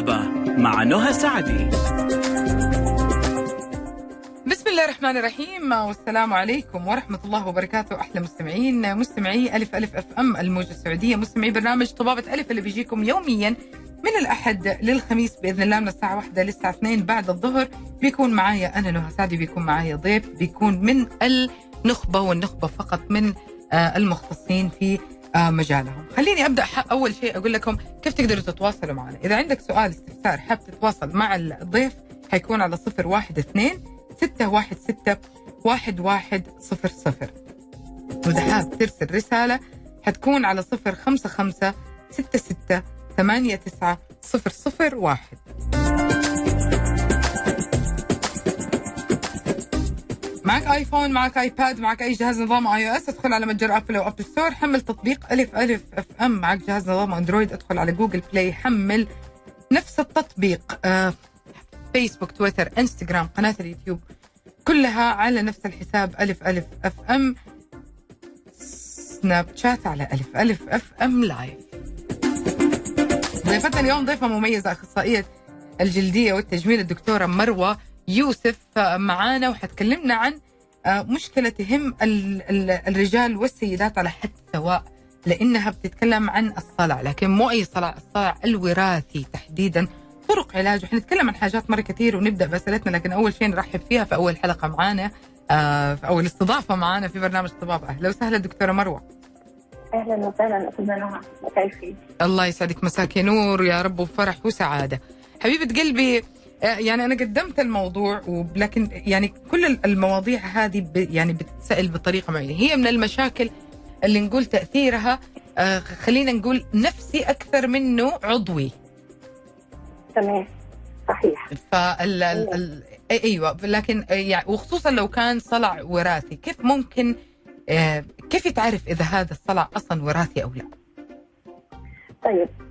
طبابة مع نهى سعدي. بسم الله الرحمن الرحيم والسلام عليكم ورحمة الله وبركاته أحلى مستمعين مستمعي ألف ألف أف أم الموجة السعودية مستمعي برنامج طبابة ألف اللي بيجيكم يوميا من الأحد للخميس بإذن الله من الساعة واحدة للساعة اثنين بعد الظهر. بيكون معايا أنا نهى سعدي بيكون معايا ضيف بيكون من النخبة والنخبة فقط من آه، المختصين في مجالهم. خليني أبدأ ح- أول شيء أقول لكم كيف تقدروا تتواصلوا معنا. إذا عندك سؤال استفسار حاب تتواصل مع الضيف حيكون على صفر واحد اثنين ستة واحد ستة واحد واحد صفر صفر. وإذا حاب ترسل رسالة حتكون على صفر خمسة خمسة ستة ستة ثمانية تسعة صفر صفر واحد. معك آيفون معك آيباد معك أي جهاز نظام iOS أدخل على متجر ابل أو Apple Store حمل تطبيق ألف ألف FM. معك جهاز نظام أندرويد أدخل على Google Play حمل نفس التطبيق فيسبوك تويتر انستغرام قناة اليوتيوب كلها على نفس الحساب ألف ألف FM. سناب شات على ألف ألف FM Live ضيفتنا اليوم ضيفة مميزة أخصائية الجلدية والتجميل الدكتورة مروة يوسف معانا وحتكلمنا عن آه، مشكلة تهم ال- ال- الرجال والسيدات على حد سواء لأنها بتتكلم عن الصلع لكن مو أي صلع الصلع الوراثي تحديدا طرق علاجه حنتكلم عن حاجات مرة كثير ونبدأ بأسئلتنا لكن أول شيء نرحب فيها في أول حلقة معانا آه، في أول استضافة معانا في برنامج طباب أهلا وسهلا دكتورة مروة. أهلا وسهلا أستاذة نهى؟ الله يسعدك. مساك نور يا رب وفرح وسعادة. حبيبة قلبي يعني أنا قدمت الموضوع ولكن يعني كل المواضيع هذه يعني بتسأل بطريقة معينة. هي من المشاكل اللي نقول تأثيرها آه، خلينا نقول نفسي أكثر منه عضوي. تمام. صحيح. فال ال- أيوه. لكن آه، يعني وخصوصا لو كان صلع وراثي كيف ممكن آه، كيف يتعرف إذا هذا الصلع أصلا وراثي أو لا؟ طيب. آه،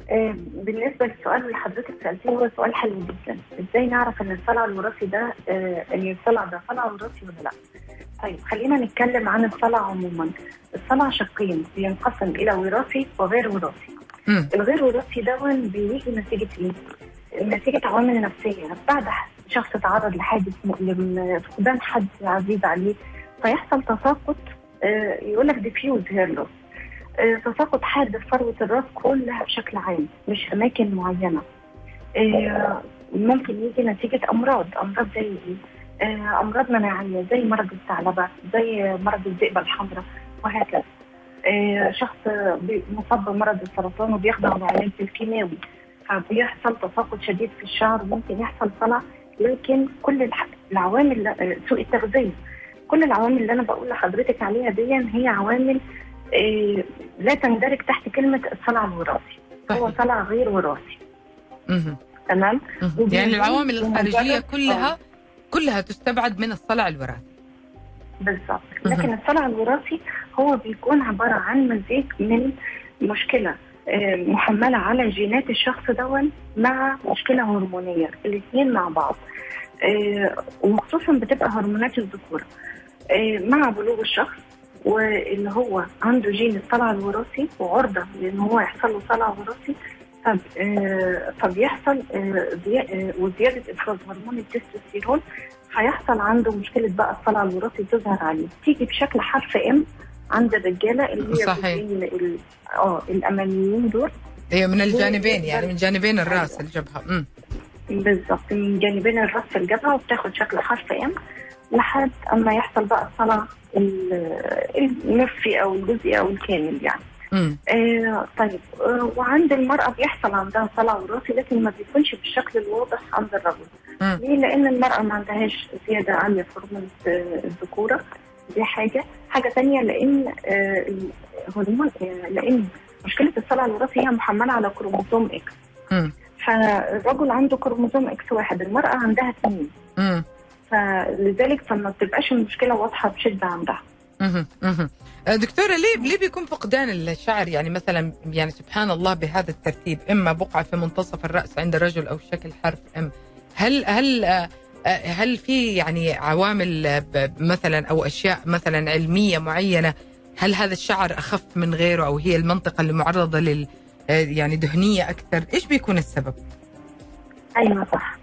بالنسبة للسؤال اللي حضرتك سألتيه هو سؤال حلو جدا. إزاي نعرف إن الصلع الوراثي ده آه، إن الصلع ده صلع وراثي ولا لأ؟ طيب خلينا نتكلم عن الصلع عموما. الصلع شقين بينقسم إلى وراثي وغير وراثي. الغير وراثي ده بيجي نتيجة إيه؟ نتيجة عوامل نفسية. بعد شخص تعرض لحادث مؤلم فقدان حد عزيز عليه فيحصل تساقط آه، يقول لك diffuse hair loss تساقط حاد في فروه الراس كلها بشكل عام مش أماكن معينة. آه، ممكن يجي نتيجة أمراض أمراض زي؟ آه، أمراض مناعية زي مرض الثعلبة زي مرض الذئبه الحمراء وهكذا. آه، شخص مصاب بمرض السرطان وبيخضع لعلاج الكيماوي فبيحصل تساقط شديد في الشعر ممكن يحصل صلع. لكن كل العوامل آه، سوء التغذية. كل العوامل اللي أنا بقول لحضرتك عليها دي هي عوامل آه، لا تندرج تحت كلمة الصلع الوراثي هو. صلع غير وراثي. تمام؟ يعني العوامل الخارجية كلها آه. كلها تستبعد من الصلع الوراثي. بالظبط. لكن الصلع الوراثي هو بيكون عبارة عن مزيج من مشكلة آه، محملة على جينات الشخص دون مع مشكلة هرمونية. الاثنين مع بعض. آه، وخصوصا بتبقى هرمونات الذكوره مع بلوغ الشخص واللي هو عنده جين الصلع الوراثي وعرضة لأن هو يحصل له صلع وراثي فب- آه، فبيحصل آه، آه، وزيادة افراز هرمون التستوستيرون هيحصل عنده مشكلة بقى الصلع الوراثي تظهر عليه. تيجي بشكل حرف M عند الرجالة اللي هي صحيح. آه الأماميين دول. هي من الجانبين يعني من جانبين الرأس الجبهه امم بالظبط من جانبين الرأس الجبهه وبتاخد شكل حرف ام. لحد أما يحصل بقى الصلع ال- النصفي أو الجزئي أو الكامل يعني. آه طيب. آه وعند المرأة بيحصل عندها صلع وراثي لكن ما بيكونش بالشكل الواضح عند الرجل. مم. ليه؟ لأن المرأة ما عندهاش زيادة عالية في هرمون الذكورة. دي حاجة. حاجة تانية لأن آه، الهرمون آه، لأن مشكلة الصلع الوراثي هي محملة على كروموسوم X فالرجل عنده كروموسوم X واحد المرأة عندها اثنين فلذلك فما بتبقاش المشكلة واضحة بشدة عندها. آه، دكتورة ليه ليه بيكون فقدان الشعر؟ يعني مثلا يعني سبحان الله بهذا الترتيب إما بقعة في منتصف الرأس عند الرجل أو شكل حرف M هل هل آه، آه، هل في يعني عوامل مثلا أو أشياء مثلا علمية معينة؟ هل هذا الشعر أخف من غيره أو هي المنطقة اللي معرضة لل يعني دهنية أكثر؟ إيش بيكون السبب؟ أيوه صح.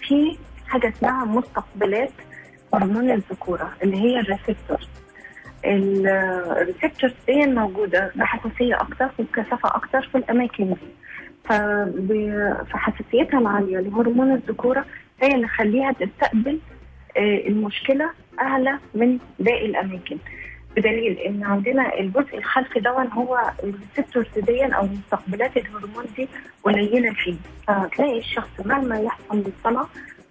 في حاجة اسمها مستقبلات هرمون الذكورة اللي هي ال receptors ال receptors دي موجودة بحساسية أكتر وبكثافه أكتر في الأماكن دي. فحساسيتها العالية لهرمون الذكورة هي اللي خليها تستقبل آه، المشكلة أعلى من باقي الأماكن. بدليل إن عندنا الجزء الخلفي دون هو الريسبتورز دي أو مستقبلات الهرمون دي قليله فيه فتلاقي الشخص مهما يحصل للصلاه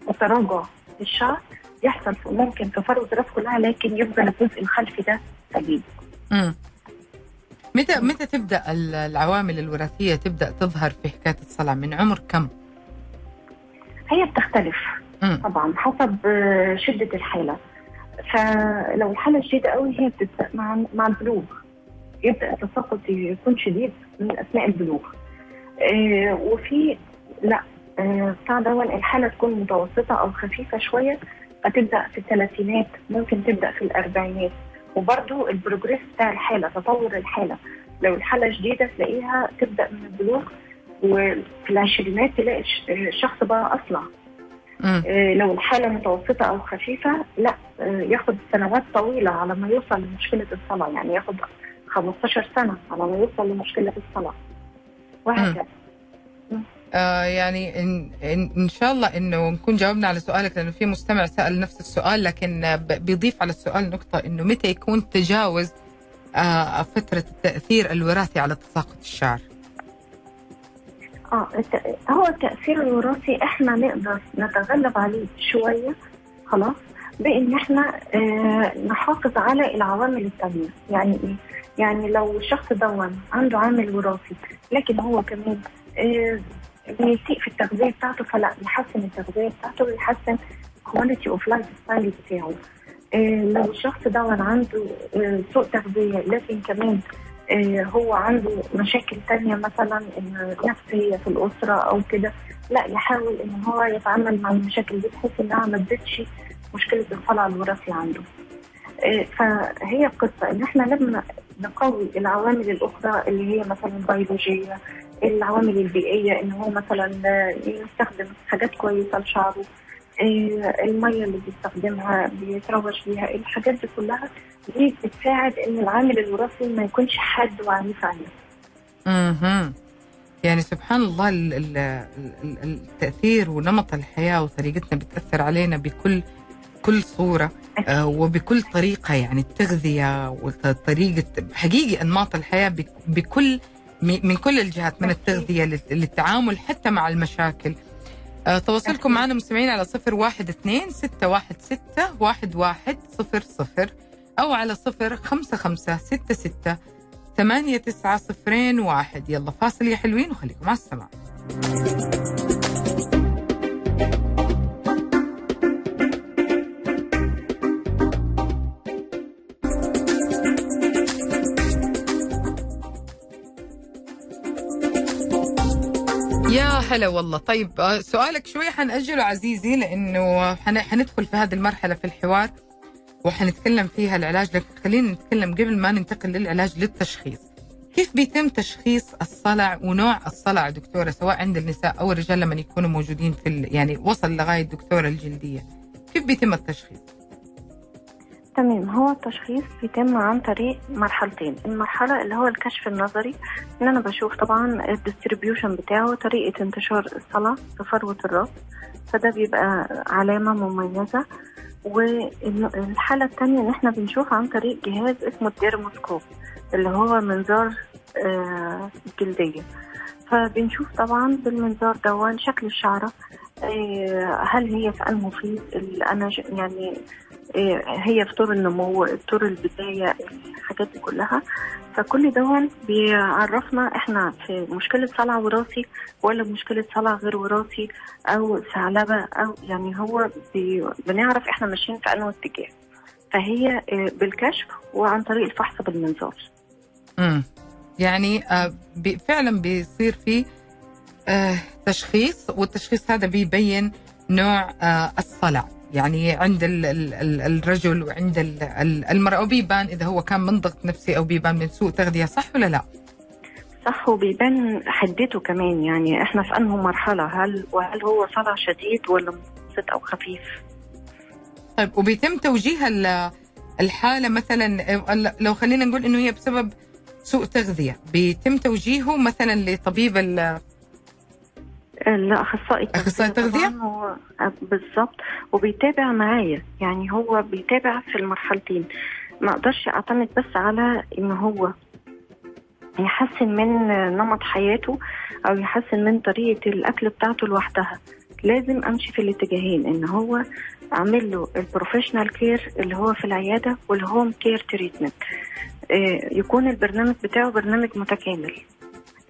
وتراجع الشعر يحصل ممكن في فروه الراس كلها لكن يفضل الجزء الخلفي ده سليم. متى متى تبدأ ال- العوامل الوراثية تبدأ تظهر في حكاية الصلع من عمر كم؟ هي بتختلف. طبعا حسب آه، شدة الحالة فلو الحالة شديدة قوي هي بتبدأ مع مع البلوغ يبدأ التساقط يكون شديد من أثناء البلوغ آه، وفي لا بتاع دون الحالة تكون متوسطة أو خفيفة شوية فتبدأ في الثلاثينات ممكن تبدأ في الأربعينات. وبرضو البروجريس بتاع الحالة تطور الحالة. لو الحالة شديده تلاقيها تبدأ من البلوغ وفي العشرينات تلاقي الش- الشخص بقى أصلع. آه، لو الحالة متوسطة أو خفيفة لا آه، ياخد سنوات طويلة على ما يوصل لمشكلة الصلاه يعني ياخد 15 سنة على ما يوصل لمشكلة الصلاه وهكذا. آه يعني إن, إن, إن شاء الله إنه نكون جاوبنا على سؤالك لأنه في مستمع سأل نفس السؤال لكن بيضيف على السؤال نقطة إنه متى يكون تجاوز آه فترة التأثير الوراثي على تساقط الشعر آه هو التأثير الوراثي إحنا نقدر نتغلب عليه شوية خلاص بإن إحنا آه نحافظ على العوامل التانية يعني إيه؟ يعني لو الشخص دون عنده عامل وراثي لكن هو كمان آه بيسيء في التغذية بتاعته فلا يحسن التغذية بتاعته ويحسن quality of lifestyle بتاعه. آه لو الشخص دون عنده آه سوء تغذية لكن كمان آه، هو عنده مشاكل تانية مثلا إن نفسية في الأسرة أو كده لا يحاول إن هو يتعامل مع المشاكل دي بحيث إنها ما تزيدش مشكلة الصلع الوراثي عنده. فهي القصة إن إحنا لما نقوي العوامل الأخرى اللي هي مثلا البيولوجية العوامل البيئية إن هو مثلا آه، يستخدم حاجات كويسة لشعره آه، المية اللي بيستخدمها بيتروج بيها الحاجات دي كلها دي بتساعد إن العامل الوراثي ما يكونش حاد وعنيف عليه مهم. يعني سبحان الله ال- ال- ال- ال- التأثير ونمط الحياة وطريقتنا بتأثر علينا بكل كل صورة آه، وبكل طريقة يعني التغذية وطريقة حقيقي أنماط الحياة بك- بكل من كل الجهات من. التغذية لل- للتعامل حتى مع المشاكل آه، تواصلكم. معنا مستمعين على صفر واحد اثنين ستة واحد ستة واحد واحد صفر صفر أو على صفر خمسة خمسة ستة ستة ثمانية تسعة صفرين واحد يلا فاصل يا حلوين وخليكم على السماع يا هلا والله. طيب آه، سؤالك شوي حنأجله عزيزي لأنه حن- حندخل في هذه المرحلة في الحوار وحنتكلم فيها العلاج لكن خلينا نتكلم قبل ما ننتقل للعلاج للتشخيص. كيف بيتم تشخيص الصلع ونوع الصلع دكتورة سواء عند النساء أو الرجال لما يكونوا موجودين في يعني وصل لغاية دكتورة الجلدية؟ كيف بيتم التشخيص؟ تمام. هو التشخيص بيتم عن طريق مرحلتين. المرحلة اللي هو الكشف النظري إن أنا بشوف طبعا ال distribution بتاعه طريقة انتشار الصلع في فروة الرأس. فده بيبقى علامة مميزة. والحالة التانية ان إحنا بنشوف عن طريق جهاز اسمه ال dermoscope اللي هو منظار آه، الجلدية فبنشوف طبعا بالمنظار دون شكل الشعرة آه، هل هي في المفيد؟ اللي أنا يعني آه، هي في طور النمو طور البداية الحاجات دي كلها. فكل دون بيعرفنا إحنا في مشكلة صلع وراثي ولا مشكلة صلع غير وراثي أو ثعلبة أو يعني هو بنعرف إحنا ماشيين في أنه اتجاه. فهي آه، بالكشف وعن طريق الفحص بالمنظار. امم يعني آه فعلا بيصير في آه تشخيص والتشخيص هذا بيبين نوع الصلع. يعني عند ال ال ال الرجل وعند ال ال المرأة. وبيبان إذا هو كان من ضغط نفسي أو بيبان من سوء تغذية صح ولا لا؟ صح وبيبان حدته كمان. يعني إحنا في انه مرحلة؟ هل وهل هو صلع شديد ولا متوسط أو خفيف؟ طيب وبيتم توجيه ال- الحالة مثلا لو خلينا نقول إنه هي بسبب سوء تغذية بيتم توجيهه مثلا لطبيب ال- لا أخصائي أخصائي تغذية؟ طبعاً هو بالظبط. وبيتابع معايا. يعني هو بيتابع في المرحلتين. ما أقدرش أعتمد بس على إن هو يحسن من نمط حياته أو يحسن من طريقة الأكل بتاعته لوحدها. لازم أمشي في الاتجاهين. إن هو أعمل له ال professional care اللي هو في العيادة وال home care treatment يكون البرنامج بتاعه برنامج متكامل.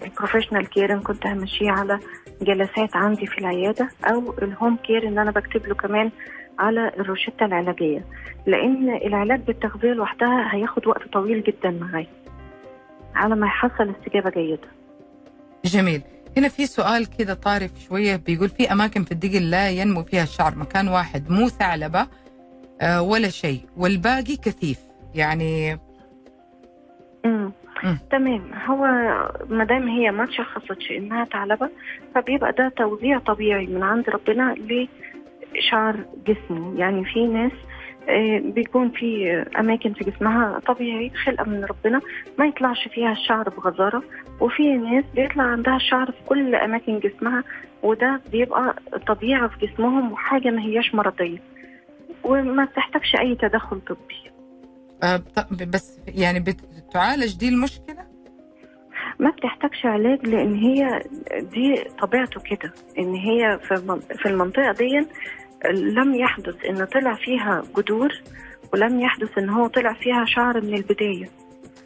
ال professional care كنت همشيه على جلسات عندي في العيادة أو ال home care إن أنا بكتب له كمان على الروشتة العلاجية. لأن العلاج بالتغذية لوحدها هياخد وقت طويل جدا معايا على ما يحصل استجابة جيدة. جميل. هنا في سؤال كده طارف شوية بيقول في أماكن في الدقن لا ينمو فيها الشعر مكان واحد مو ثعلبة آه، ولا شيء والباقي كثيف. يعني. تمام. هو ما دام هي ما تشخصتش إنها ثعلبه فبيبقى ده توزيع طبيعي من عند ربنا لشعر جسمي. يعني في ناس آه، بيكون في أماكن في جسمها طبيعي خلقة من ربنا ما يطلعش فيها الشعر بغزارة وفي ناس بيطلع عندها الشعر في كل أماكن جسمها وده بيبقى طبيعة في جسمهم وحاجة ما هياش مرضية وما بتحتاجش أي تدخل طبي. بس يعني بتعالج دي المشكلة؟ ما بتحتاجش علاج لأن هي دي طبيعته كده إن هي في المن- في المنطقة دي لم يحدث إن طلع فيها جذور ولم يحدث إن هو طلع فيها شعر من البداية.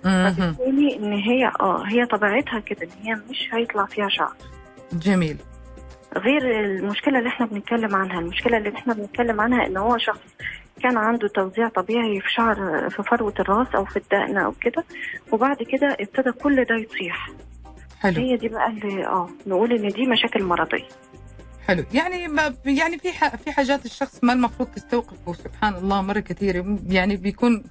فبالتالي إن هي آه هي طبيعتها كده إن هي مش هيطلع فيها شعر. جميل. غير المشكلة اللي إحنا بنتكلم عنها المشكلة اللي إحنا بنتكلم عنها إن هو شخص كان عنده توزيع طبيعي في شعر في فروة الراس أو في الدقن أو كده وبعد كده ابتدى كل ده يطيح حلو. هي دي بقى اللي آه نقول إن دي مشاكل مرضية. حلو. يعني ما يعني في في حاجات الشخص ما المفروض تستوقفه سبحان الله مرة كثير. يعني بيكون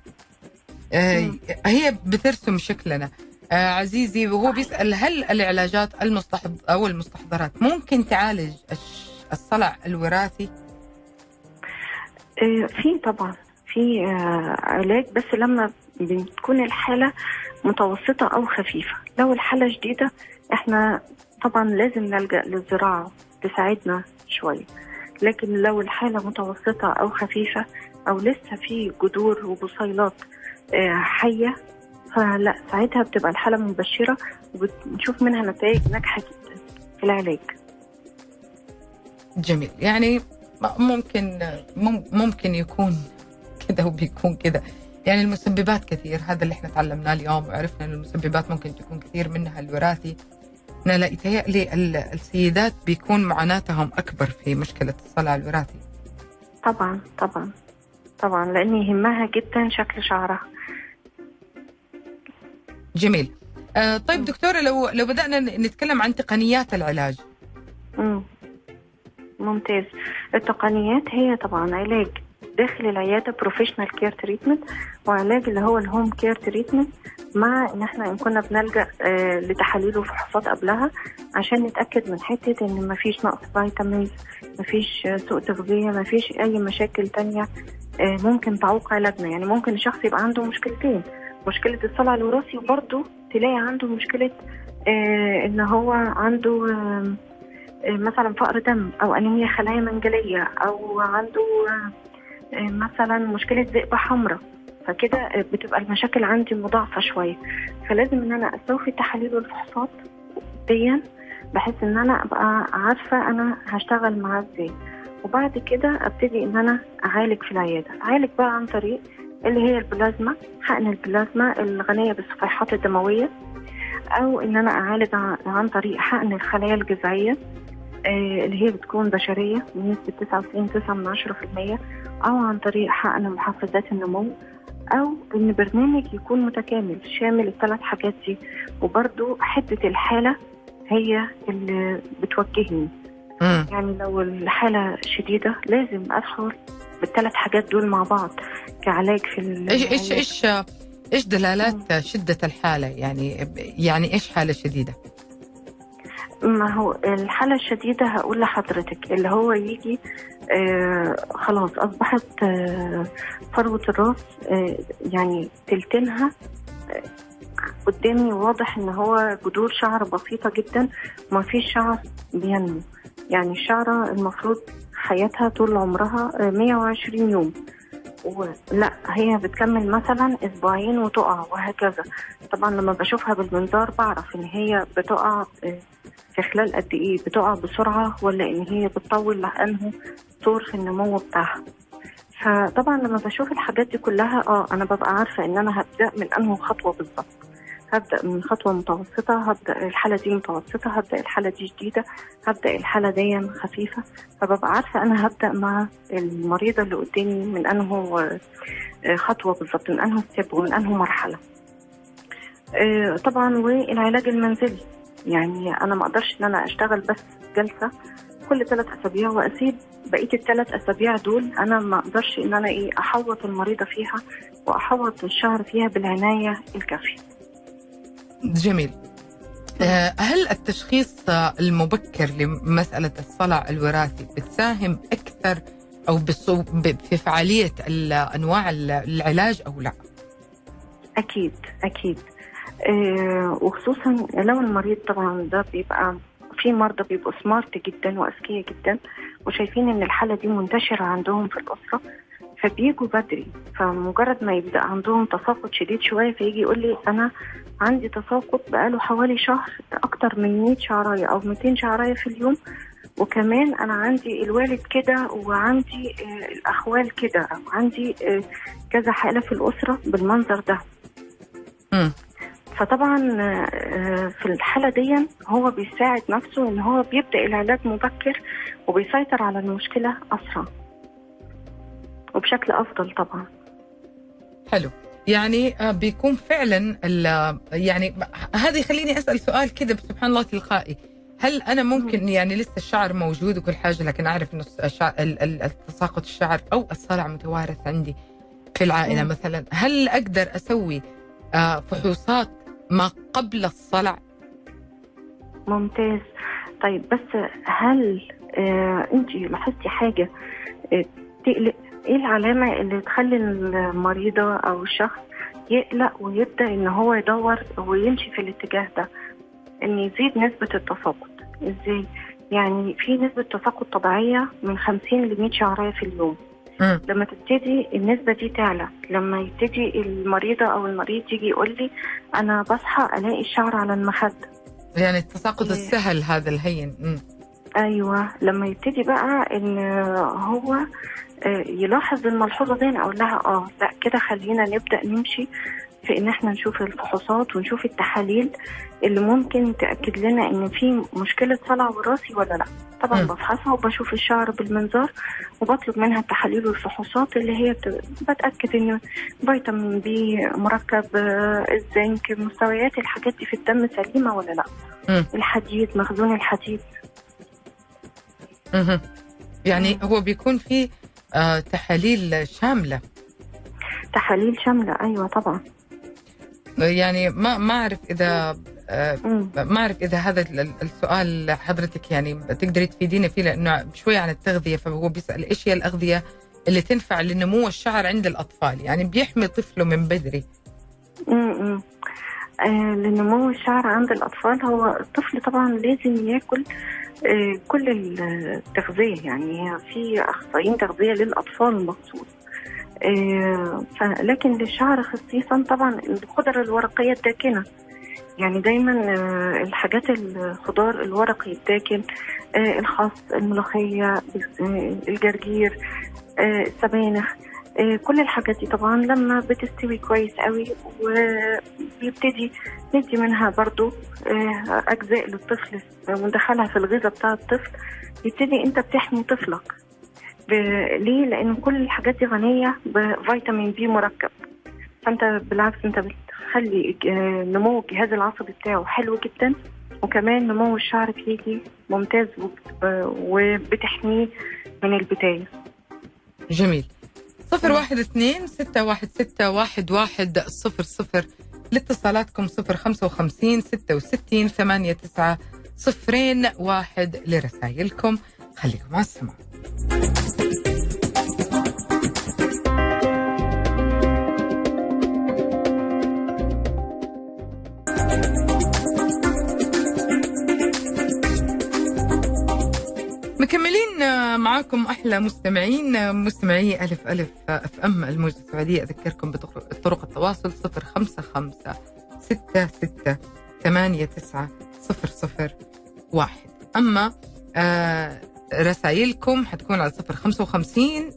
آه. هي بترسم شكلنا. آه عزيزي وهو بيسأل هل العلاجات المستحض أو المستحضرات ممكن تعالج الصلع الوراثي؟ آه، في طبعا في آه، علاج بس لما بتكون الحالة متوسطة أو خفيفة. لو الحالة شديدة إحنا طبعا لازم نلجأ للزراعة تساعدنا شوية. لكن لو الحالة متوسطة أو خفيفة أو لسه في جذور وبصيلات آه، حية فلا ساعتها بتبقى الحالة مبشرة وبنشوف منها نتائج ناجحة جدا في العلاج. جميل. يعني ممكن مم- ممكن يكون كده وبيكون كده. يعني المسببات كثير هذا اللي إحنا تعلمناه اليوم وعرفنا إن المسببات ممكن تكون كثير منها الوراثي. أنا لا يتهيألي ال- السيدات بيكون معاناتهم أكبر في مشكلة الصلع الوراثي. طبعا طبعا طبعا لأن يهمها جدا شكل شعرها. جميل. آه طيب دكتورة لو لو بدأنا نتكلم عن تقنيات العلاج. ممتاز. التقنيات هي طبعا علاج داخل العيادة professional care treatment وعلاج اللي هو ال home care treatment مع إن إحنا إن كنا بنلجأ آه لتحاليل وفحوصات قبلها عشان نتأكد من حتة إن مفيش نقص vitamins مفيش سوء تغذية مفيش أي مشاكل تانية آه ممكن تعوق علاجنا. يعني ممكن الشخص يبقى عنده مشكلتين مشكلة الصلع الوراثي وبرضه تلاقي عنده مشكلة آه إن هو عنده آه مثلا فقر دم أو أنيميا خلايا منجلية أو عنده آه، مثلا مشكلة ذئبه حمراء فكده آه، بتبقى المشاكل عندي مضاعفة شوية. فلازم إن أنا استوفي التحاليل والفحوصات ديا بحيث إن أنا أبقى عارفة أنا هشتغل معاه إزاي. وبعد كده أبتدي إن أنا أعالج في العيادة. أعالج بقى عن طريق اللي هي البلازما حقن البلازما الغنية بالصفيحات الدموية أو إن أنا أعالج عن- طريق حقن الخلايا الجذعية. آه، اللي هي بتكون بشرية بنسبة 99.9% أو عن طريق حقن محفزات النمو أو إن برنامج يكون متكامل شامل الثلاث حاجات دي. وبرده حده الحالة هي اللي بتوجهني. مم. يعني لو الحالة شديدة لازم ادخل بالثلاث حاجات دول مع بعض كعلاج في إيش إيش إيش إيش دلالات شدة الحالة؟ يعني يعني إيش حالة شديدة؟ ما هو الحالة الشديدة هقول لحضرتك اللي هو يجي آه خلاص أصبحت آه فروة الراس آه يعني تلتينها قدامي واضح إن هو جذور شعر بسيطة جدا وما فيش شعر بينمو. يعني الشعرة المفروض حياتها طول عمرها آه 120 يوم. لا هي بتكمل مثلا أسبوعين وتقع وهكذا. طبعا لما بشوفها بالمنظار بعرف إن هي بتقع في خلال قد إيه؟ بتقع بسرعة ولا إن هي بتطول لأنه طور في النمو بتاعها. فطبعا لما بشوف الحاجات دي كلها آه أنا ببقى عارفة إن أنا هبدأ من أنه خطوة بالظبط. هبدأ من خطوة متوسطة هبدأ الحالة دي متوسطة هبدأ الحالة دي جديدة هبدأ الحالة دي خفيفة. فببقى عارفة أنا هبدأ مع المريضة اللي قدامي من أنه آه، خطوة بالظبط من أنه ستيب ومن أنه مرحلة. آه، طبعا والعلاج المنزلي. يعني أنا ما أقدرش إن أنا أشتغل بس جلسة كل ثلاث أسابيع وأسيب بقية الثلاث أسابيع دول. أنا ما أقدرش إن أنا إيه أحوط المريضة فيها وأحوط الشعر فيها بالعناية الكافية. جميل. آه، هل التشخيص المبكر لمسألة الصلع الوراثي بتساهم أكثر أو في فعالية أنواع العلاج أو لا؟ أكيد أكيد. أه وخصوصا لو المريض طبعا ده بيبقى في مرضى بيبقوا سمارت جدا وأذكياء جدا وشايفين إن الحالة دي منتشرة عندهم في الأسرة فبيجوا بدري. فمجرد ما يبدأ عندهم تساقط شديد شوية فيجي يقول لي أنا عندي تساقط بقاله حوالي شهر أكتر من 100 شعراية أو 200 شعراية في اليوم. وكمان أنا عندي الوالد كده وعندي آه الأخوال كده أو عندي آه كذا حالة في الأسرة بالمنظر ده. فطبعا آه في الحالة دي هو بيساعد نفسه إن هو بيبدأ العلاج مبكر وبيسيطر على المشكلة أسرع. وبشكل أفضل طبعا. حلو. يعني آه، بيكون فعلا يعني هذا يخليني أسأل سؤال كذا سبحان الله تلقائي. هل أنا ممكن يعني لسه الشعر موجود وكل حاجة لكن أعرف إنه التساقط الشعر أو الصلع متوارث عندي في العائلة مثلا؟ هل أقدر أسوي آه، فحوصات ما قبل الصلع ممتاز. طيب بس هل آه انت لاحظتي حاجة؟ آه تقلق؟ إيه العلامة اللي تخلي المريضة أو الشخص يقلق ويبدأ إن هو يدور ويمشي في الاتجاه ده؟ إن يزيد نسبة التساقط. إزاي؟ يعني في نسبة تساقط طبيعية من 50 ل 100 شعرية في اليوم. م. لما تبتدي النسبة دي تعلى لما يبتدي المريضة أو المريض يجي يقول لي أنا بصحى ألاقي الشعر على المخدة يعني التساقط إيه. السهل هذا الهين م. أيوة لما يبتدي بقى إن هو آه، يلاحظ الملحوظة دي أقول لها آه لأ كده خلينا نبدأ نمشي في إن إحنا نشوف الفحوصات ونشوف التحاليل اللي ممكن تأكد لنا إن في مشكلة صلع وراثي ولا لأ. طبعا م. بفحصها وبشوف الشعر بالمنظار وبطلب منها التحاليل والفحوصات اللي هي بتأكد إن فيتامين بي مركب آه، الزنك مستويات الحاجات دي في الدم سليمة ولا لأ. م. الحديد مخزون الحديد. يعني هو بيكون في آه، تحاليل شاملة. تحاليل شاملة أيوة طبعا. يعني ما ما أعرف إذا آه، ما أعرف إذا هذا السؤال حضرتك يعني تقدري تفيدينا فيه لأنه شوية عن التغذية فهو بيسأل إيش هي الأغذية اللي تنفع لنمو الشعر عند الأطفال؟ يعني بيحمي طفله من بدري. امم آه لنمو الشعر عند الأطفال هو الطفل طبعا لازم ياكل آه، كل التغذية يعني في أخصائيين تغذية للأطفال مخصوص آه، لكن للشعر خصيصا طبعا الخضر الورقية الداكنة. يعني دايما آه، الحاجات الخضار الورقي الداكن الخس الملوخية الجرجير السبانخ آه، كل الحاجات دي طبعا لما بتستوي كويس قوي وبيبتدي ندي منها برضو آه، أجزاء للطفل وندخلها في الغذاء بتاع الطفل يبتدي أنت بتحمي طفلك. ليه؟ لأن كل الحاجات دي غنية بفيتامين بي مركب. فأنت بالعكس أنت بتخلي نمو الجهاز العصبي بتاعه حلو جدا وكمان نمو الشعر بيجي ممتاز وبتحميه من البداية. جميل. صفر واحد اثنين ستة واحد ستة واحد واحد صفر صفر لاتصالاتكم صفر خمسة وخمسين ستة وستين ثمانية تسعة صفرين واحد لرسائلكم. خليكم مع السماع معاكم أحلى مستمعين مستمعي ألف ألف أف أم الموجة السعودية. أذكركم بطرق التواصل 055 66 ثمانية تسعة صفر صفر واحد. أما آه رسائلكم حتكون على صفر خمسة وخمسين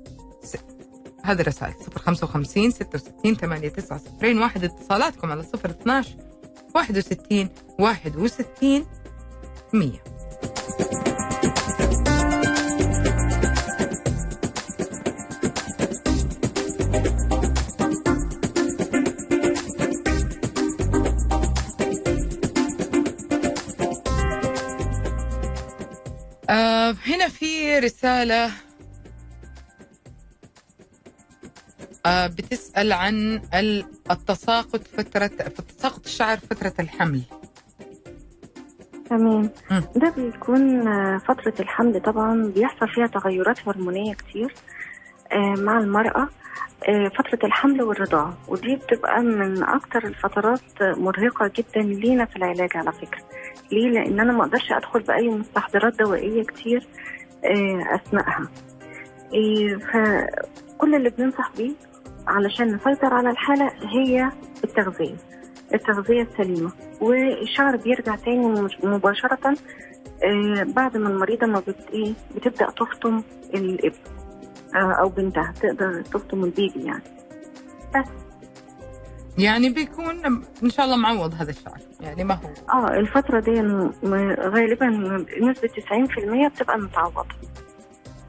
هذه الرسائل صفر خمسة وخمسين ستة وستين ثمانية تسعة صفرين واحد. اتصالاتكم على صفر اثناش واحد وستين واحد وستين مية. آه هنا في رسالة آه بتسأل عن التساقط فترة تساقط الشعر فترة الحمل. تمام. ده بيكون فترة الحمل طبعا بيحصل فيها تغيرات هرمونية كتير مع المرأة فترة الحمل والرضاعة ودي بتبقى من أكتر الفترات مرهقة جدا لينا في العلاج على فكرة. ليه؟ لأن أنا ما أقدرش أدخل بأي مستحضرات دوائية كتير أثناءها فكل اللي بننصح بيه علشان نسيطر على الحالة هي التغذية التغذية السليمة. والشعر بيرجع تاني مباشرة بعد ما المريضة ما إيه بتبدأ تفطم الابن أو بنتها تقدر تفطم البيبي يعني. بس. يعني بيكون إن شاء الله معوض هذا الشعر يعني ما هو. آه الفترة دي غالبا نسبة 90% بتبقى متعوضة.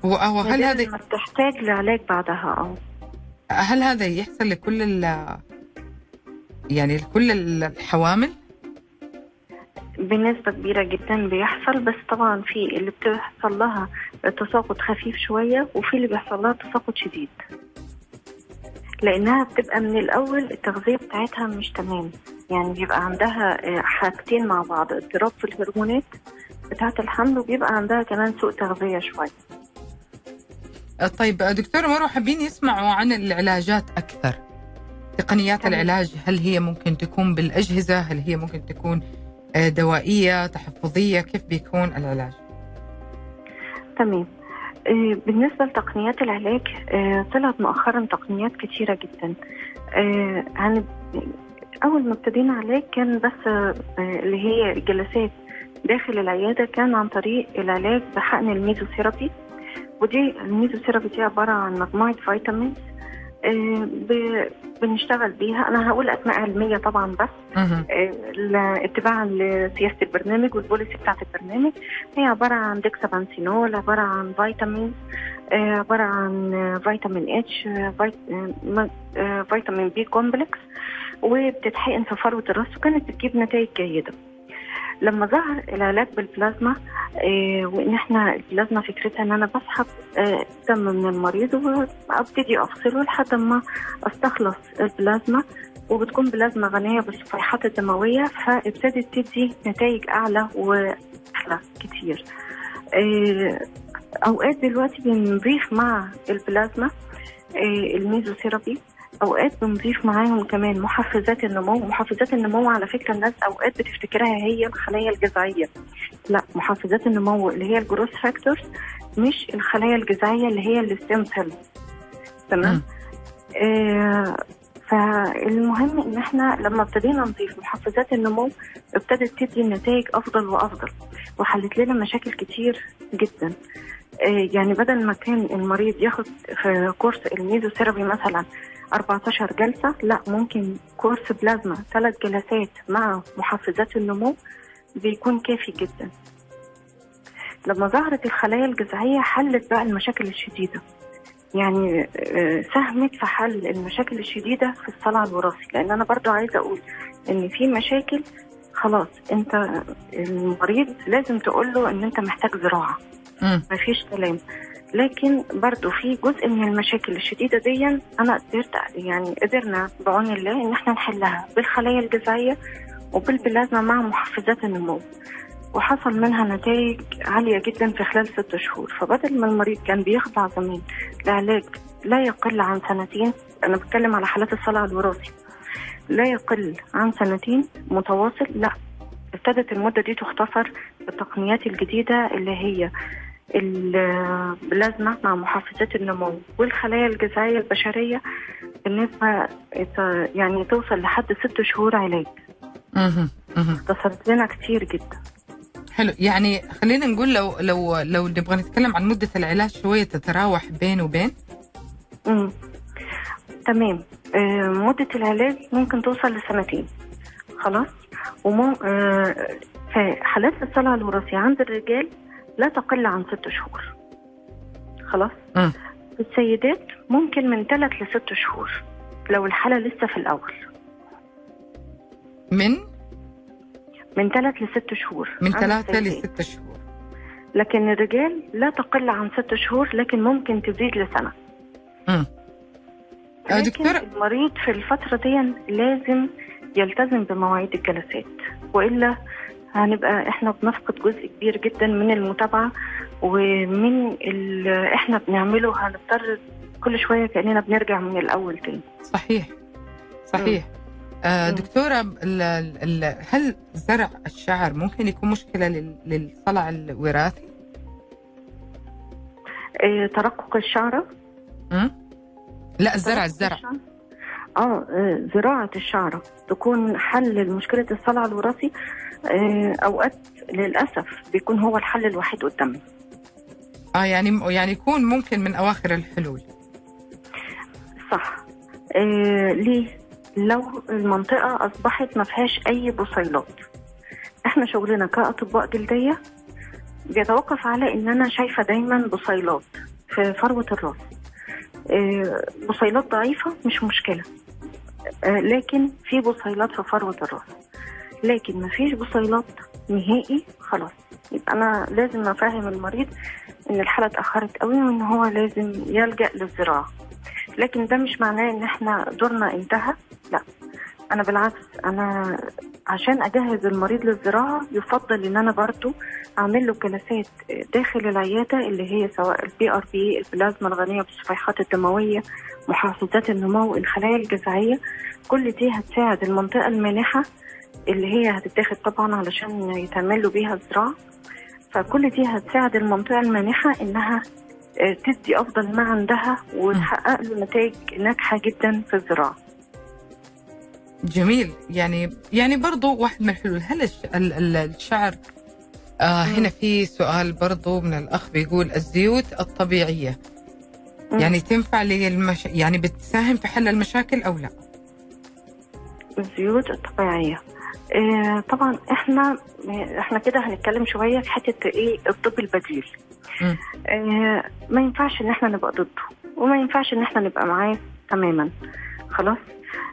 وهل هذا بتحتاج لعلاج بعدها آه. هل هذا يحصل لكل ال يعني لكل الحوامل؟ بنسبة كبيرة جدا بيحصل بس طبعا في اللي بتحصل لها تساقط خفيف شوية وفي اللي بيحصل لها تساقط شديد. لأنها بتبقى من الأول التغذية بتاعتها مش تمام. يعني بيبقى عندها حاجتين مع بعض اضطراب في الهرمونات بتاعة الحمل وبيبقى عندها كمان سوء تغذية شوية. طيب دكتورة مروة حابين يسمعوا عن العلاجات أكثر؟ تقنيات تمام. العلاج هل هي ممكن تكون بالأجهزة؟ هل هي ممكن تكون دوائية تحفظية؟ كيف بيكون العلاج؟ تمام. بالنسبة لتقنيات العلاج طلعت مؤخرا تقنيات كتيرة جدا. عن أول ما ابتدينا علاج كان بس اللي هي الجلسات داخل العيادة كان عن طريق العلاج بحقن الميزوثيرابي. ودي الميزوثيرابي دي عبارة عن مجموعة فيتامينز. بنشتغل بيها. أنا هقول أسماء علمية طبعا بس. اتباعا لسياسة البرنامج وال policy بتاعت البرنامج. هي عبارة عن dexpanthenol عبارة عن فيتامين عبارة عن فيتامين H فيتامين B complex وبتتحقن في فروه الراس وكانت بتجيب نتائج جيدة. لما ظهر العلاج بالبلازما آه وإن إحنا البلازما فكرتها إن أنا بسحب آه دم من المريض وأبتدي أفصله لحد ما أستخلص البلازما. وبتكون بلازما غنية بالصفيحات الدموية فابتدت تدي نتائج أعلى وأحلى كتير. آه أوقات دلوقتي بنضيف مع البلازما الميزوثيرابي أوقات بنضيف معاهم كمان محفزات النمو محفزات النمو على فكرة الناس أوقات بتفتكرها هي الخلايا الجذعية. لا محفزات النمو اللي هي ال growth factors مش الخلايا الجذعية اللي هي ال stem cell تمام؟ آه فالمهم إن إحنا لما ابتدينا نضيف محفزات النمو ابتدت تدي نتائج أفضل وأفضل وحلت لنا مشاكل كتير جدا. آه يعني بدل ما كان المريض ياخد في كورس الميزوثيرابي مثلا 14 جلسة. لا ممكن كورس بلازما ثلاث جلسات مع محفزات النمو بيكون كافي جدا. لما ظهرت الخلايا الجذعية حلت بقى المشاكل الشديدة. يعني ساهمت في حل المشاكل الشديدة في الصلع الوراثي. لأن أنا برضو عايزة أقول إن في مشاكل خلاص أنت المريض لازم تقول له إن أنت محتاج زراعة. مفيش كلام. لكن برضو في جزء من المشاكل الشديدة دي أنا قدرت يعني قدرنا بعون الله إن إحنا نحلها بالخلايا الجذعية وبالبلازما مع محفزات النمو. وحصل منها نتائج عالية جدا في خلال ست شهور. فبدل ما المريض كان بيخضع زمان لعلاج لا يقل عن سنتين أنا بتكلم على حالات الصلع الوراثي لا يقل عن سنتين متواصل لا. ابتدت المدة دي تختصر بالتقنيات الجديدة اللي هي البلازما مع محفزات النمو والخلايا الجذعية البشرية بالنسبة يعني توصل لحد ست شهور علاج مهم. مهم. اختصرت لنا كتير جدا حلو يعني خلينا نقول لو لو لو نبغى نتكلم عن مدة العلاج شوية تتراوح بين وبين مم. تمام آه مدة العلاج ممكن توصل لسنتين خلاص ومو آه في حالات الصلع الوراثية عند الرجال لا تقل عن ست شهور. خلاص. في السيدات ممكن من ثلاث لست شهور لو الحالة لسه في الأول. من؟ من ثلاث لست شهور. من ثلاثة. لستة شهور. لكن الرجال لا تقل عن ست شهور لكن ممكن تزيد لسنة. مم. لكن دكتورة المريض في الفترة دي لازم يلتزم بمواعيد الجلسات وإلا هنبقى إحنا بنفقد جزء كبير جدا من المتابعة ومن اللي إحنا بنعمله هنضطر كل شوية كأننا بنرجع من الأول تاني صحيح صحيح آه. دكتورة ال- ال- ال- هل زرع الشعر ممكن يكون مشكلة لل- للصلع الوراثي؟ آه ترقق الشعرة؟ لا الزرع الزرع الشعرة. آه آه، زراعة الشعرة تكون حل لمشكلة الصلع الوراثي آه، أوقات للأسف بيكون هو الحل الوحيد قدامنا. آه يعني يعني يكون ممكن من أواخر الحلول. صح. آه ليه؟ لو المنطقة أصبحت ما فيهاش أي بصيلات إحنا شغلنا كأطباء جلدية بيتوقف على إن أنا شايفة دايما بصيلات في فروة الراس. آه بصيلات ضعيفة مش مشكلة. آه لكن في بصيلات في فروة الراس. لكن ما فيش بصيلات نهائي خلاص. يبقى أنا لازم أفهم المريض إن الحالة اتأخرت قوي وإن هو لازم يلجأ للزراعة. لكن ده مش معناه إن إحنا دورنا انتهى لا. أنا بالعكس أنا عشان أجهز المريض للزراعة يفضل إن أنا برضو أعمل له جلسات داخل العيادة اللي هي سواء ال PRP البلازما الغنية بالصفيحات الدموية محفزات النمو الخلايا الجذعية. كل دي هتساعد المنطقة المانحة اللي هي هتتاخد طبعا علشان يتعمل له بيها الزراعة. فكل دي هتساعد المنطقة المانحة إنها آه، تدي أفضل ما عندها وتحقق له نتائج ناجحة جدا في الزراعة. جميل. يعني يعني برضو واحد من الحلول هل الش- ال- ال- الشعر آه. هنا في سؤال برضو من الأخ بيقول الزيوت الطبيعية. مم. يعني تنفع للمش... يعني بتساهم في حل المشاكل أو لا؟ الزيوت الطبيعية. آه طبعا إحنا إحنا كده هنتكلم شوية في حتة إيه الطب البديل. آه ما ينفعش إن إحنا نبقى ضده وما ينفعش إن إحنا نبقى معاه تماما. خلاص؟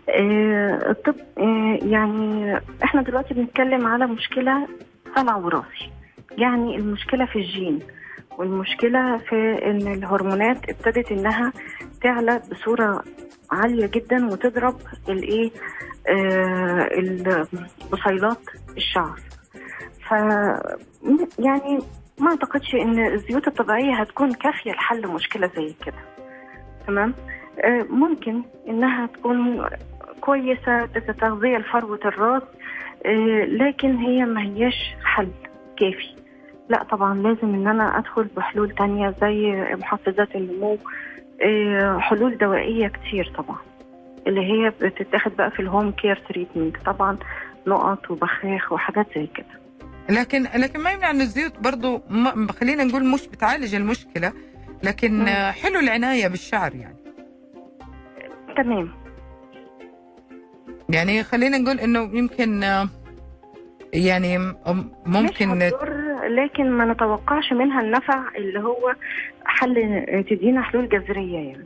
آه الطب آه يعني إحنا دلوقتي بنتكلم على مشكلة صلع وراثي. يعني المشكلة في الجين والمشكلة في إن الهرمونات ابتدت إنها تعلى بصورة عالية جدا وتضرب الإيه ال- بصيلات الشعر. ف يعني ما أعتقدش إن الزيوت الطبيعية هتكون كافية لحل مشكلة زي كده. تمام؟ آه، ممكن إنها تكون كويسة كتغذيه لفروه الراس آه، لكن هي ما هياش حل كافي. لا طبعا لازم إن أنا أدخل بحلول تانية زي محفزات النمو آه، حلول دوائية كتير طبعا. اللي هي بتتاخد بقى في ال home care treatment طبعا نقط وبخاخ وحاجات زي كده. لكن لكن ما يمنع إن الزيوت برضو ما خلينا نقول مش بتعالج المشكلة لكن مم. حلو العناية بالشعر يعني. تمام. يعني خلينا نقول إنه يمكن يعني ممكن مش هتضر لكن ما نتوقعش منها النفع اللي هو حل تدينا حلول جذرية يعني.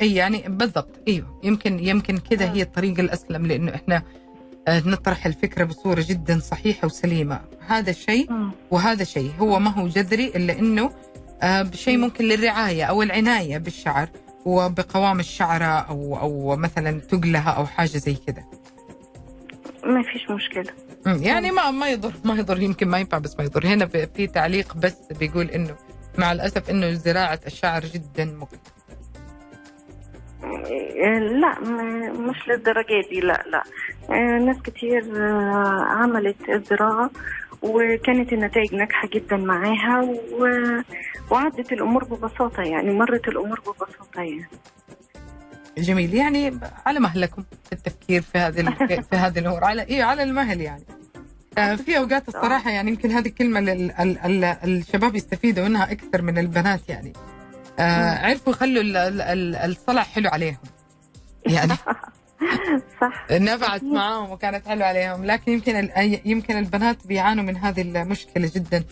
يعني بالضبط إيوه. يمكن يمكن كذا آه. هي الطريقة الأسلم لأنه إحنا آه، نطرح الفكرة بصورة جدا صحيحة وسليمة. هذا شيء وهذا شيء هو ما هو جذري إلا إنه آه، بشيء ممكن للرعاية أو العناية بالشعر وبقوام الشعرة أو أو مثلا تقلها أو حاجة زي كده ما فيش مشكلة. يعني ما ما يضر ما يضر يمكن ما ينفع بس ما يضر. هنا في تعليق بس بيقول إنه مع الأسف إنه زراعة الشعر جدا مكلفه آه، لا مش للدرجة دي لا لا. آه، ناس كتير آه، عملت الزراعة وكانت النتائج ناجحة جدا معاها و- وعدت الأمور ببساطة يعني مرت الأمور ببساطة يعني. جميل. يعني على مهلكم في التفكير في هذه في هذه الأمور. على إيه على المهل يعني. آه، في أوقات الصراحة يعني يمكن هذه الكلمة الشباب يستفيدوا منها أكثر من البنات يعني. آه، عرفوا يخلوا ال- ال- ال- الصلع حلو عليهم. يعني صح. نفعت معاهم وكانت حلوة عليهم. لكن يمكن يمكن البنات بيعانوا من هذه المشكلة جدا.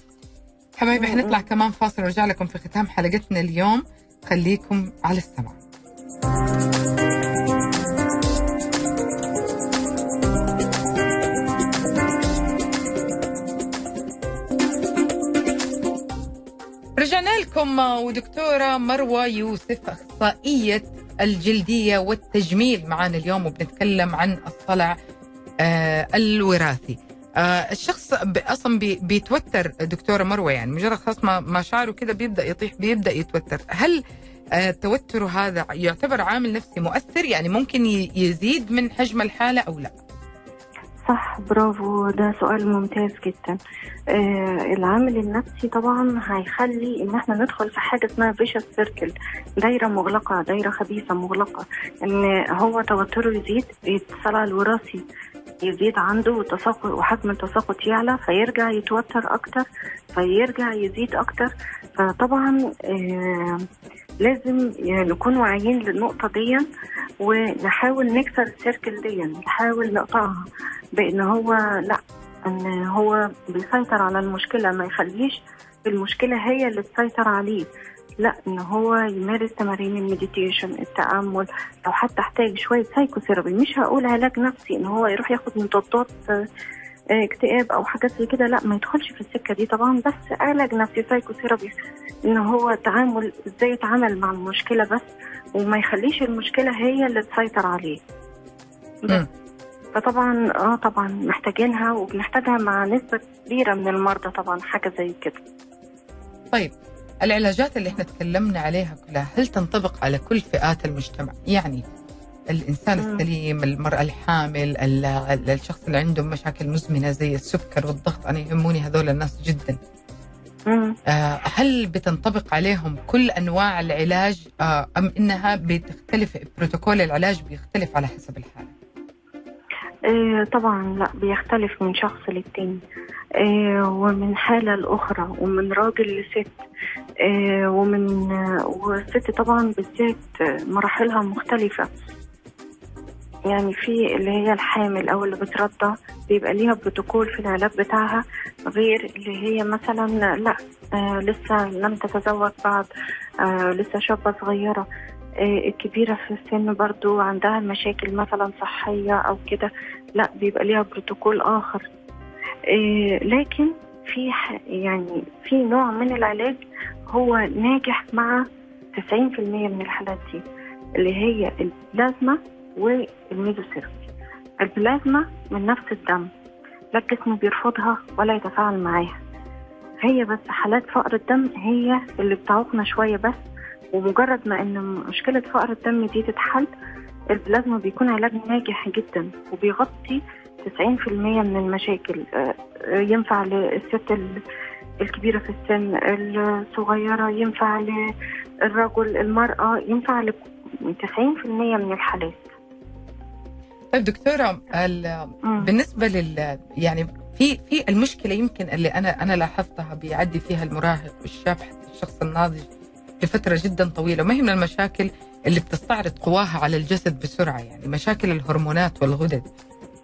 حبايبي. حنطلع كمان فاصل ونرجع لكم في ختام حلقتنا اليوم. خليكم على السمع رجعنا لكم ودكتورة مروة يوسف أخصائية الجلدية والتجميل معنا اليوم وبنتكلم عن الصلع آه الوراثي. آه الشخص أصلا بي بيتوتر دكتورة مروة يعني مجرد خلاص ما شعره كده بيبدأ يطيح بيبدأ يتوتر. هل آه توتره هذا يعتبر عامل نفسي مؤثر؟ يعني ممكن يزيد من حجم الحالة أو لا؟ صح برافو ده سؤال ممتاز جدا. آه العامل النفسي طبعا هيخلي إن إحنا ندخل في حاجة اسمها فيشس سيركل دايرة مغلقة دايرة خبيثة مغلقة إن هو توتره يزيد الصلع الوراثي يزيد عنده والتساقط وحجم التساقط يعلى فيرجع يتوتر أكتر فيرجع يزيد أكتر. فطبعا آه لازم نكون واعيين للنقطة دي ونحاول نكسر السيركل دي نحاول نقطعها بأن هو لا إن هو بيسيطر على المشكلة ما يخليش المشكلة هي اللي تسيطر عليه. لا إن هو يمارس تمارين ال meditation التأمل لو حتى احتاج شوية psychotherapy مش هقول علاج نفسي إن هو يروح ياخد مضادات اكتئاب أو حاجات زي كده لا ما يدخلش في السكة دي طبعا. بس علاج نفسي psychotherapy إن هو تعامل إزاي يتعامل مع المشكلة بس وما يخليش المشكلة هي اللي تسيطر عليه. بس. فطبعا آه طبعا محتاجينها وبنحتاجها مع نسبة كبيرة من المرضى طبعا حاجة زي كده. طيب العلاجات اللي إحنا تكلمنا عليها كلها هل تنطبق على كل فئات المجتمع؟ يعني الإنسان. السليم المرأة الحامل ال- ال- الشخص اللي عنده مشاكل مزمنة زي السكر والضغط أنا يهموني هذول الناس جدا. آه، هل بتنطبق عليهم كل أنواع العلاج؟ آه، أم إنها بتختلف بروتوكول العلاج بيختلف على حسب الحالة؟ آه طبعا لا بيختلف من شخص للتاني. آه ومن حالة لأخرى ومن راجل لست. آه ومن والست طبعا بالذات مراحلها مختلفة. يعني في اللي هي الحامل أو اللي بترضع بيبقى ليها بروتوكول في العلاج بتاعها غير اللي هي مثلا لأ آه لسه لم تتزوج بعد آه لسه شابة صغيرة آه الكبيرة في السن برضو عندها مشاكل مثلا صحية أو كده لأ بيبقى ليها بروتوكول آخر. آه لكن في يعني في نوع من العلاج هو ناجح مع 90% من الحالات دي اللي هي البلازما والميزوثيرابي البلازما من نفس الدم لا الجسم بيرفضها ولا يتفاعل معاها. هي بس حالات فقر الدم هي اللي بتعوقنا شوية بس ومجرد ما إن مشكلة فقر الدم دي تتحل البلازما بيكون علاج ناجح جدا وبيغطي 90% من المشاكل آه، آه، ينفع للست ال- الكبيرة في السن الصغيرة ينفع للرجل المرأة ينفع ل 90% من الحالات. طيب دكتوره مم. بالنسبة لل يعني في في المشكلة يمكن اللي أنا أنا لاحظتها بيعدي فيها المراهق والشاب حتى الشخص الناضج لفترة جدا طويلة ما هي من المشاكل اللي بتستعرض قواها على الجسد بسرعة يعني مشاكل الهرمونات والغدد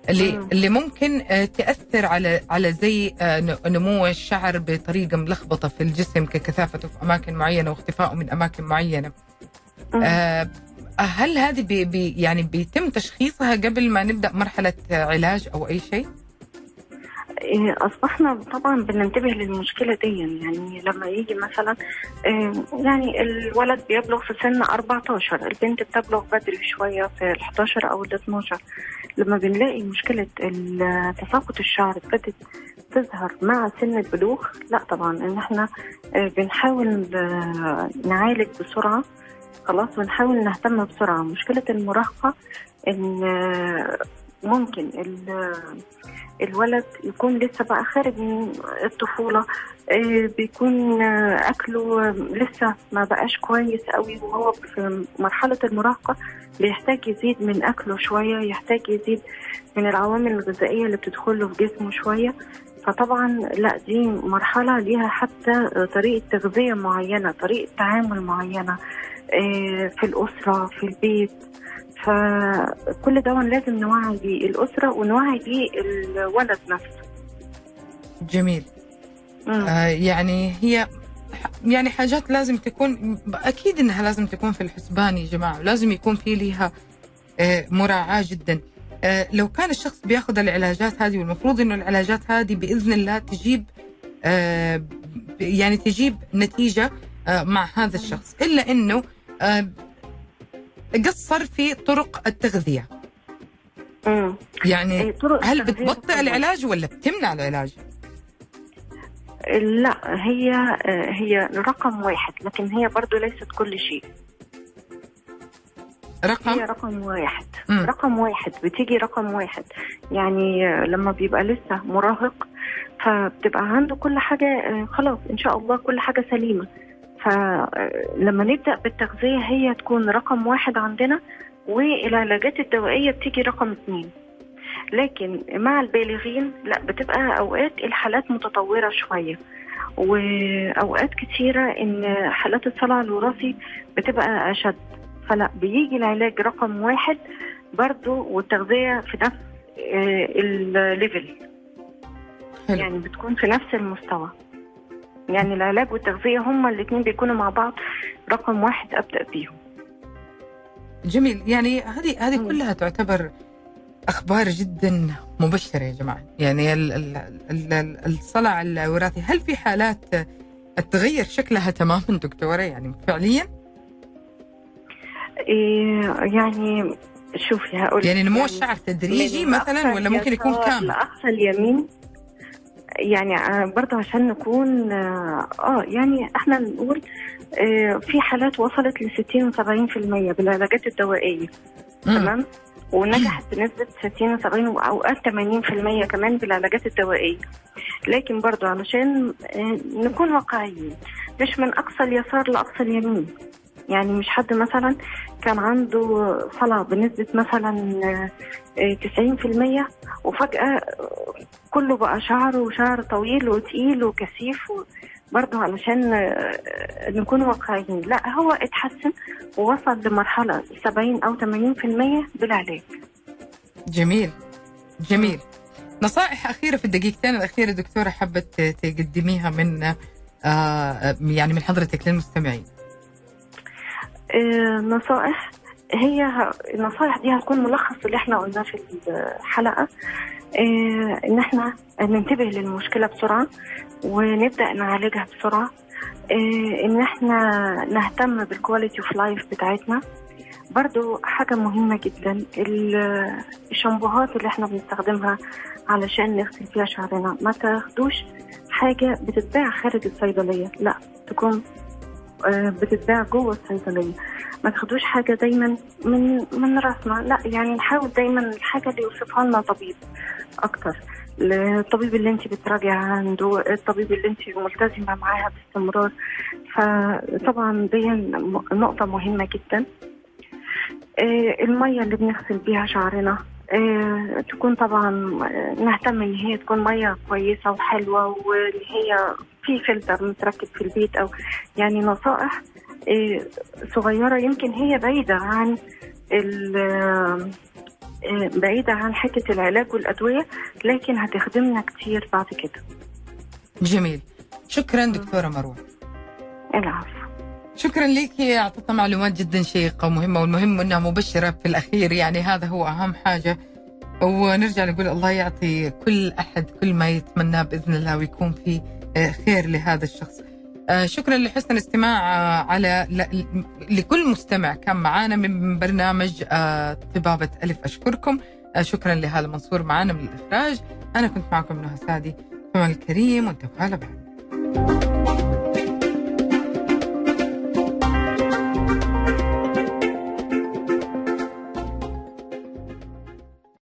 اللي مم. اللي ممكن آه، تأثر على على زي آه، نمو الشعر بطريقة ملخبطة في الجسم ككثافته في أماكن معينة واختفائه من أماكن معينة مم. آه، هل هذه بي بي يعني بيتم تشخيصها قبل ما نبدأ مرحلة علاج أو أي شيء؟ إيه، أصبحنا طبعا بننتبه للمشكلة دي. يعني لما يجي مثلا إيه، يعني الولد بيبلغ في سن 14 البنت بتبلغ بدري شوية في ال 11 أو ال 12 لما بنلاقي مشكلة ال- تساقط الشعر ابتدت تظهر مع سن البلوغ لا طبعا إن إحنا إيه، بنحاول آه، نعالج بسرعة. خلاص ونحاول نهتم بسرعة. مشكلة المراهقة إن آه، ممكن ال- الولد يكون لسه بقى خارج من الطفولة آه، بيكون آه، أكله لسه ما بقاش كويس قوي وهو في مرحلة المراهقة بيحتاج يزيد من أكله شوية يحتاج يزيد من العوامل الغذائية اللي بتدخله في جسمه شوية. فطبعا لا دي مرحلة ليها حتى طريقة تغذية معينة طريقة تعامل معينة. آه، في الأسرة في البيت. فكل ده لازم نوعي بيه الأسرة ونوعي بيه الولد نفسه. جميل. مم. آه يعني هي يعني حاجات لازم تكون أكيد إنها لازم تكون في الحسبان يا جماعة لازم يكون في ليها آه مراعاة جدا. آه لو كان الشخص بياخذ العلاجات هذه والمفروض إنه العلاجات هذه بإذن الله تجيب آه يعني تجيب نتيجة آه مع هذا الشخص. إلا إنه آه قصر في طرق التغذية مم. يعني إيه، طرق هل بتبطئ. العلاج ولا بتمنع العلاج؟ لا هي آه، هي رقم واحد لكن هي برضو ليست كل شيء هي رقم رقم واحد مم. رقم واحد بتيجي رقم واحد يعني آه، لما بيبقى لسه مراهق فبتبقى عنده كل حاجة آه، خلاص إن شاء الله كل حاجة سليمة فلما نبدأ بالتغذية هي تكون رقم واحد عندنا والعلاجات الدوائية بتيجي رقم اتنين. لكن مع البالغين لا بتبقى أوقات الحالات متطورة شوية. وأوقات كتيرة إن حالات الصلع الوراثي بتبقى أشد. فلا بيجي العلاج رقم واحد برضو والتغذية في نفس آه، الليفل. يعني بتكون في نفس المستوى. يعني العلاج والتغذية هما الاتنين بيكونوا مع بعض رقم واحد أبدأ بيهم. جميل. يعني هذه هذه. كلها تعتبر أخبار جدا مبشرة يا جماعة. يعني ال- ال- ال- ال- الصلع الوراثي هل في حالات تغير شكلها تماما دكتورة؟ يعني فعليا؟ إيه يعني شوفي هقول يعني نمو الشعر تدريجي مثلا ولا ممكن يكون كامل؟ لأقصى اليمين. يعني آه، برضه عشان نكون آه آه، يعني إحنا نقول آه في حالات وصلت ل 60 و70% بالعلاجات الدوائية. تمام؟ ونجحت بنسبة 60 و70 وأوقات 80% كمان بالعلاجات الدوائية. لكن برضو علشان نكون واقعيين مش من أقصى اليسار لأقصى اليمين. يعني مش حد مثلا كان عنده صلع بنسبة مثلا آه، آه، 90% وفجأة كله بقى شعر وشعر طويل وتقيل وكثيف برضه علشان آه، نكون واقعيين. لا هو اتحسن ووصل لمرحلة 70 أو 80% بالعلاج. جميل. جميل. نصائح أخيرة في الدقيقتين الأخيرة دكتورة حبت تقدميها من آه يعني من حضرتك للمستمعين. نصائح. هي النصائح دي هتكون ملخص اللي إحنا قلناه في الحلقة. آه، إن إحنا ننتبه للمشكلة بسرعة ونبدأ نعالجها بسرعة. آه، إن إحنا نهتم بال quality of life بتاعتنا. برضو حاجة مهمة جدا ال- الشامبوهات اللي إحنا بنستخدمها علشان نغسل فيها شعرنا. ما تاخدوش حاجة بتتباع خارج الصيدلية لا تكون آه، بتتباع جوه الصيدلية. ما تاخدوش حاجة دايما من من راسنا. لا يعني نحاول دايما الحاجة اللي يوصفها لنا طبيب أكتر. الطبيب اللي انت بتراجع عنده الطبيب اللي انت ملتزمة معاها باستمرار. فطبعا دي نقطة مهمة جدا. آه، المية اللي بنغسل بيها شعرنا آه، تكون طبعا آه، نهتم إن هي تكون مية كويسة وحلوة وان هي في فلتر متركب في البيت أو يعني نصائح آه، صغيرة يمكن هي بعيدة عن ال- آه، بعيدة عن حتة العلاج والأدوية لكن هتخدمنا كتير بعد كده. جميل. شكرا دكتورة مروة. العفو. شكرا لك. أعطتنا معلومات جدا شيقة ومهمة والمهم إنها مبشرة في الأخير. يعني هذا هو أهم حاجة. ونرجع نقول الله يعطي كل أحد كل ما يتمناه بإذن الله ويكون في خير لهذا الشخص. آه، شكرا لحسن الاستماع آه، على لكل مستمع كان معانا من برنامج آه، طبابة ألف أشكركم آه، شكرا لهذا منصور معانا من الإخراج أنا كنت معكم نهى سادي الكريم وانتبهوا على بعض.